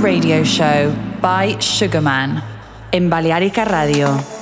Radio Show by Sugarman in Balearica Radio.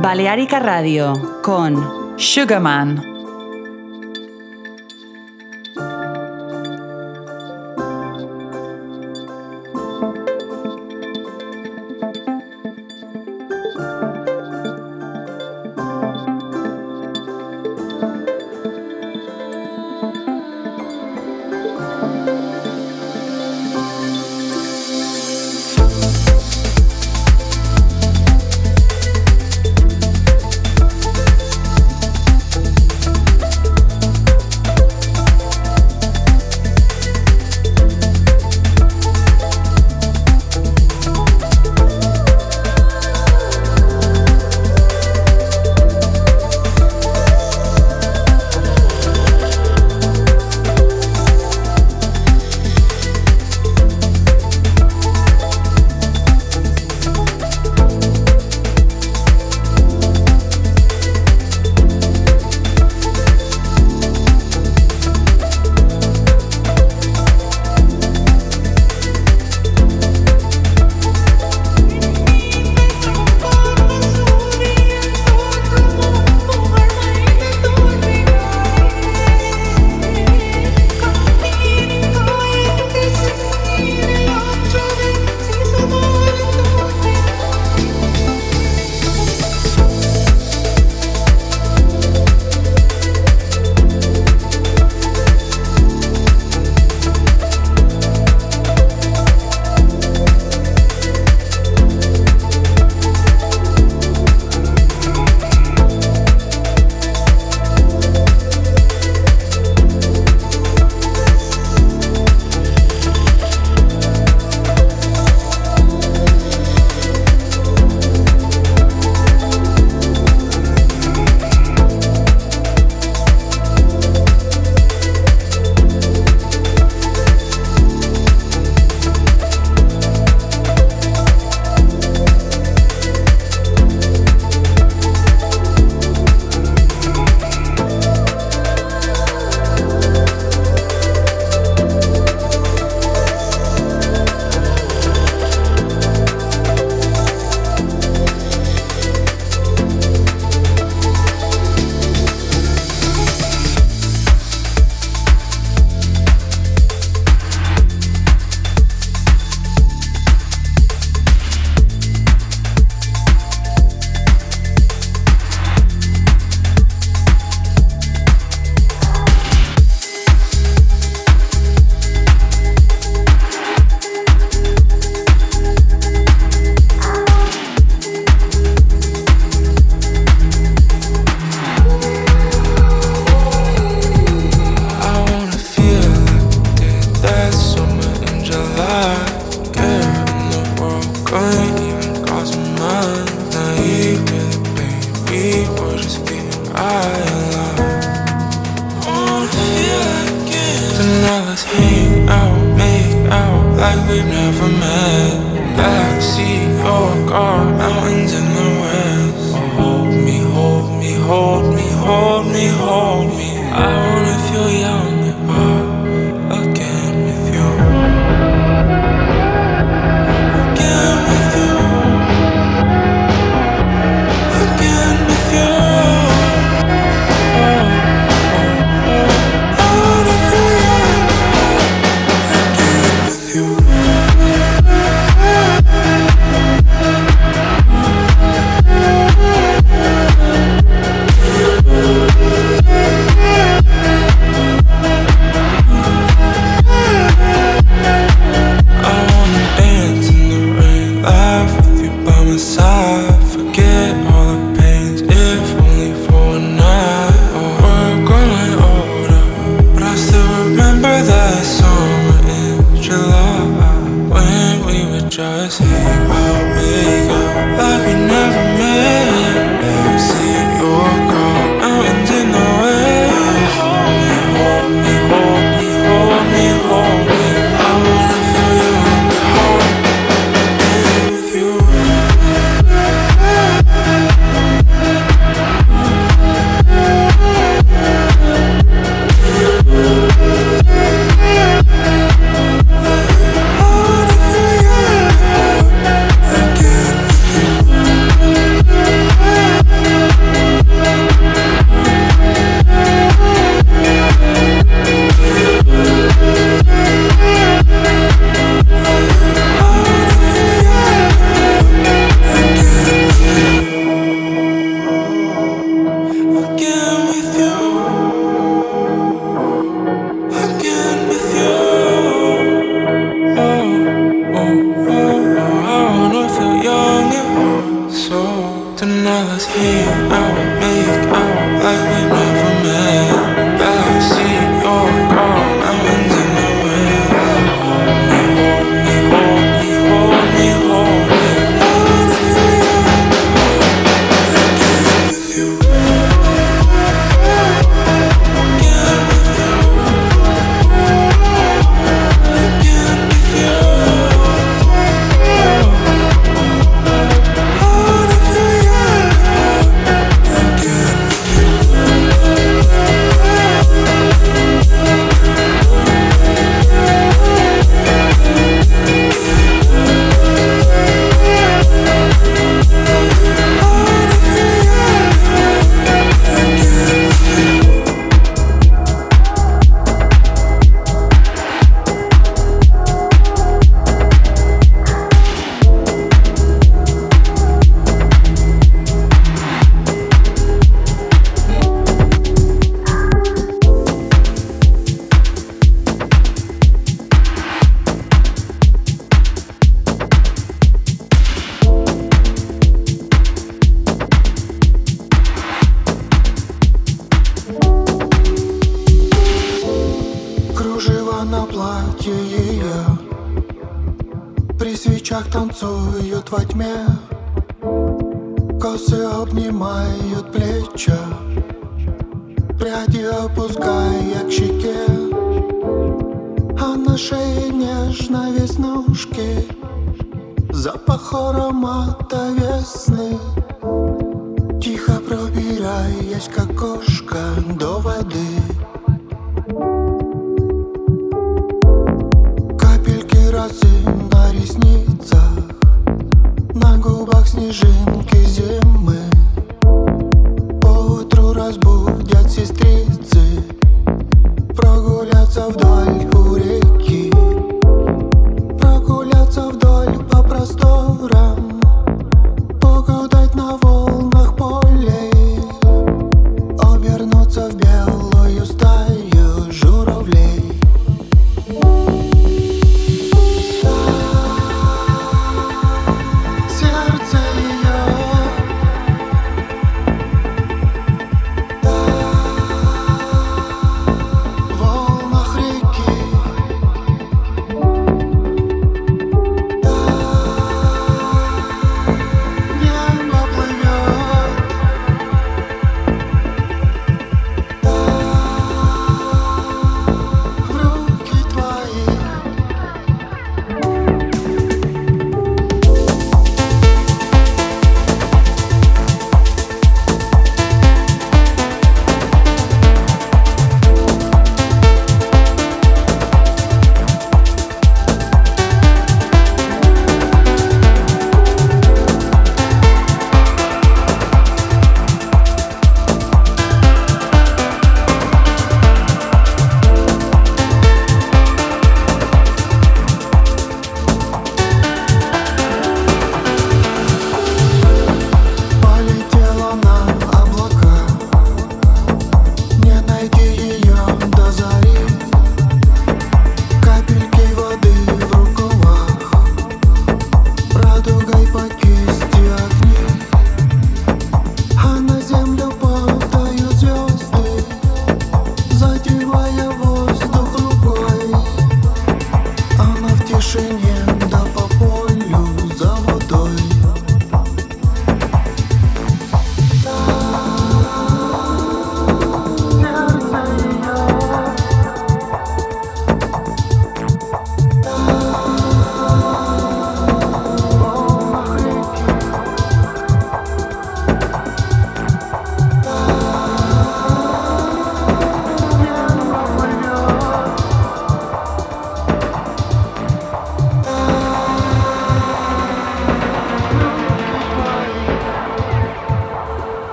Balearica Radio con Sugarman.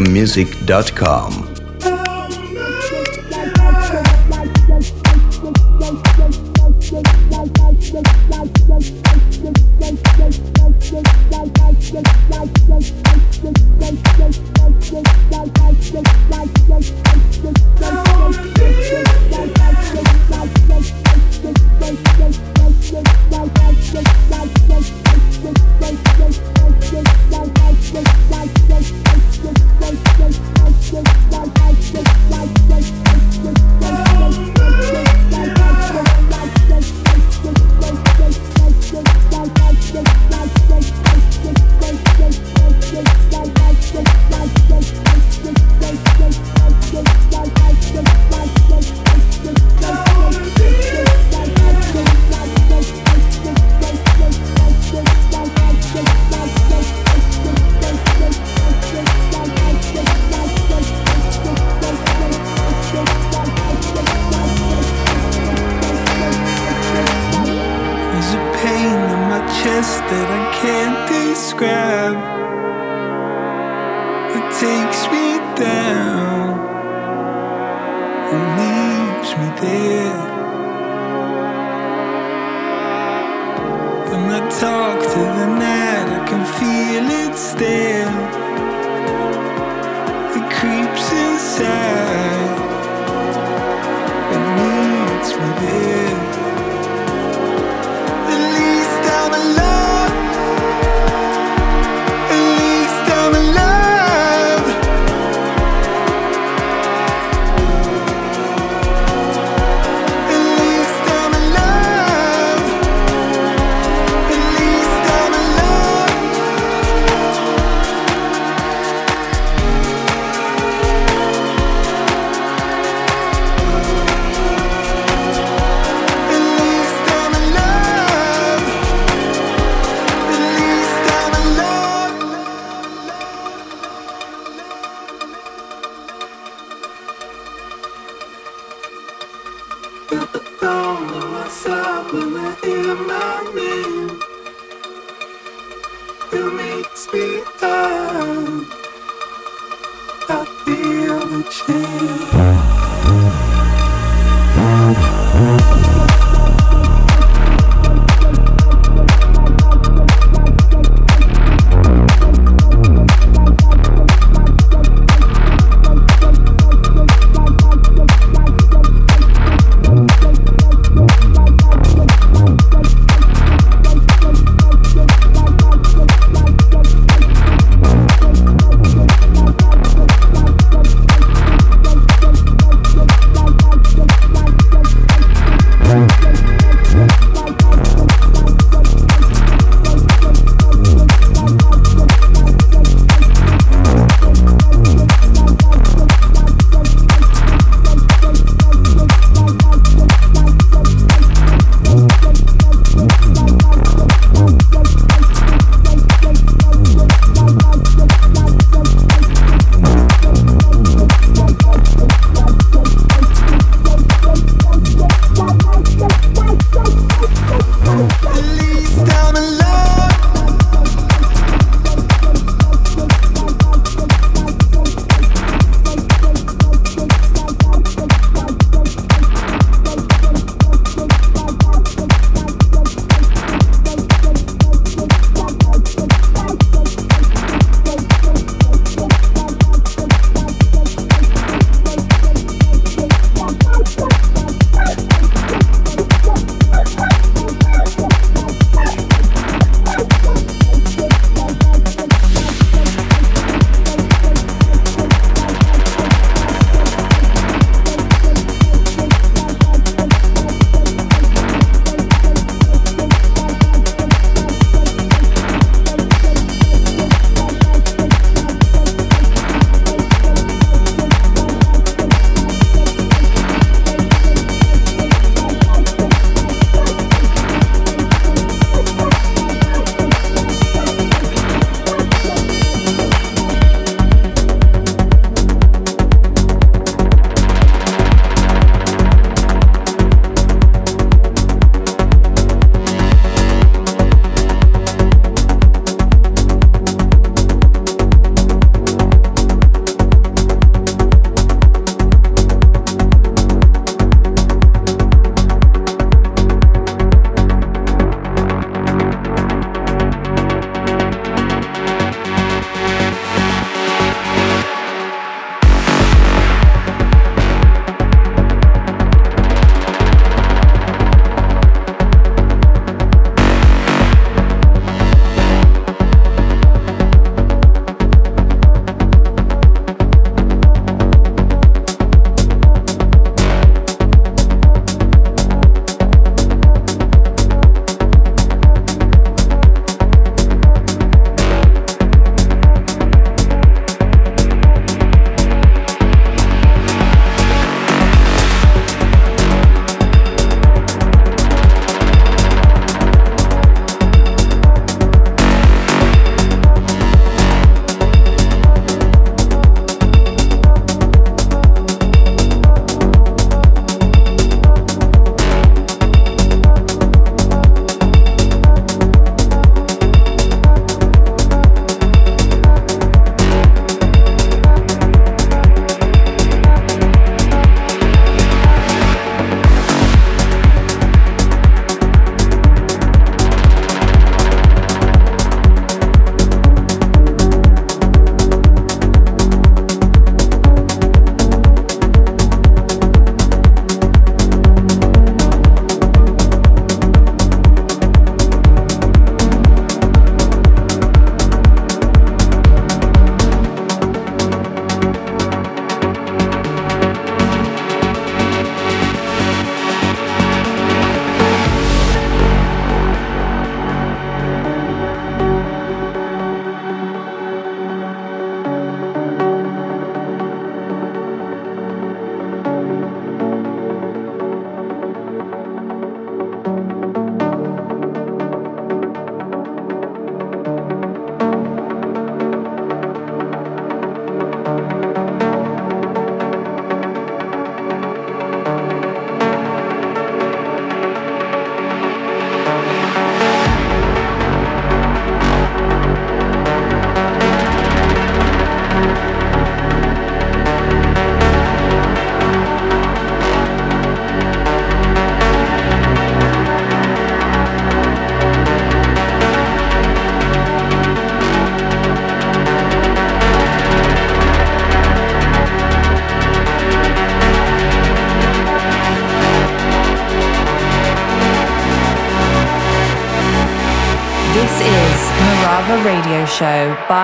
balearicamusic.com.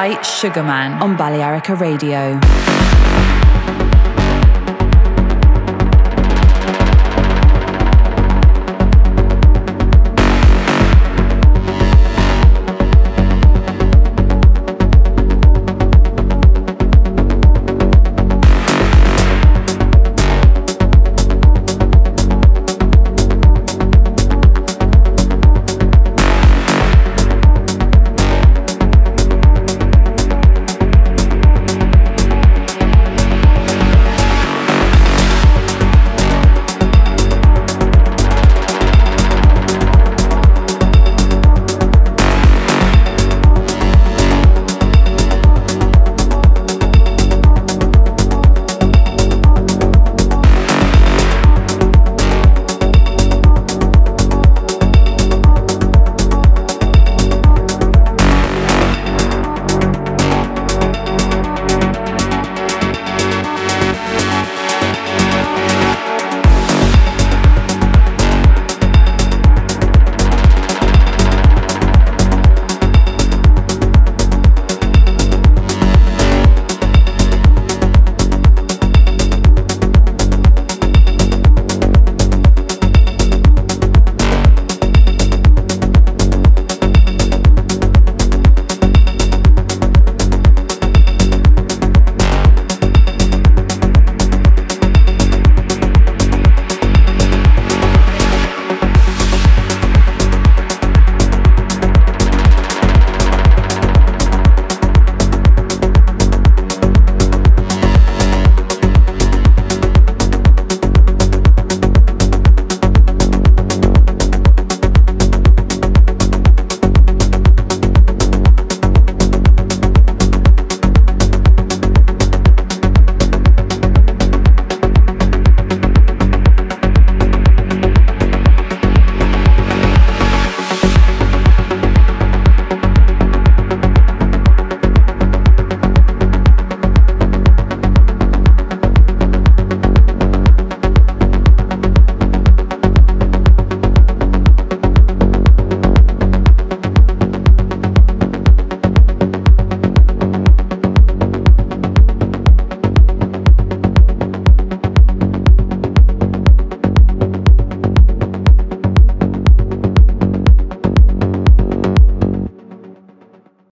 by Sugarman on Balearica Radio.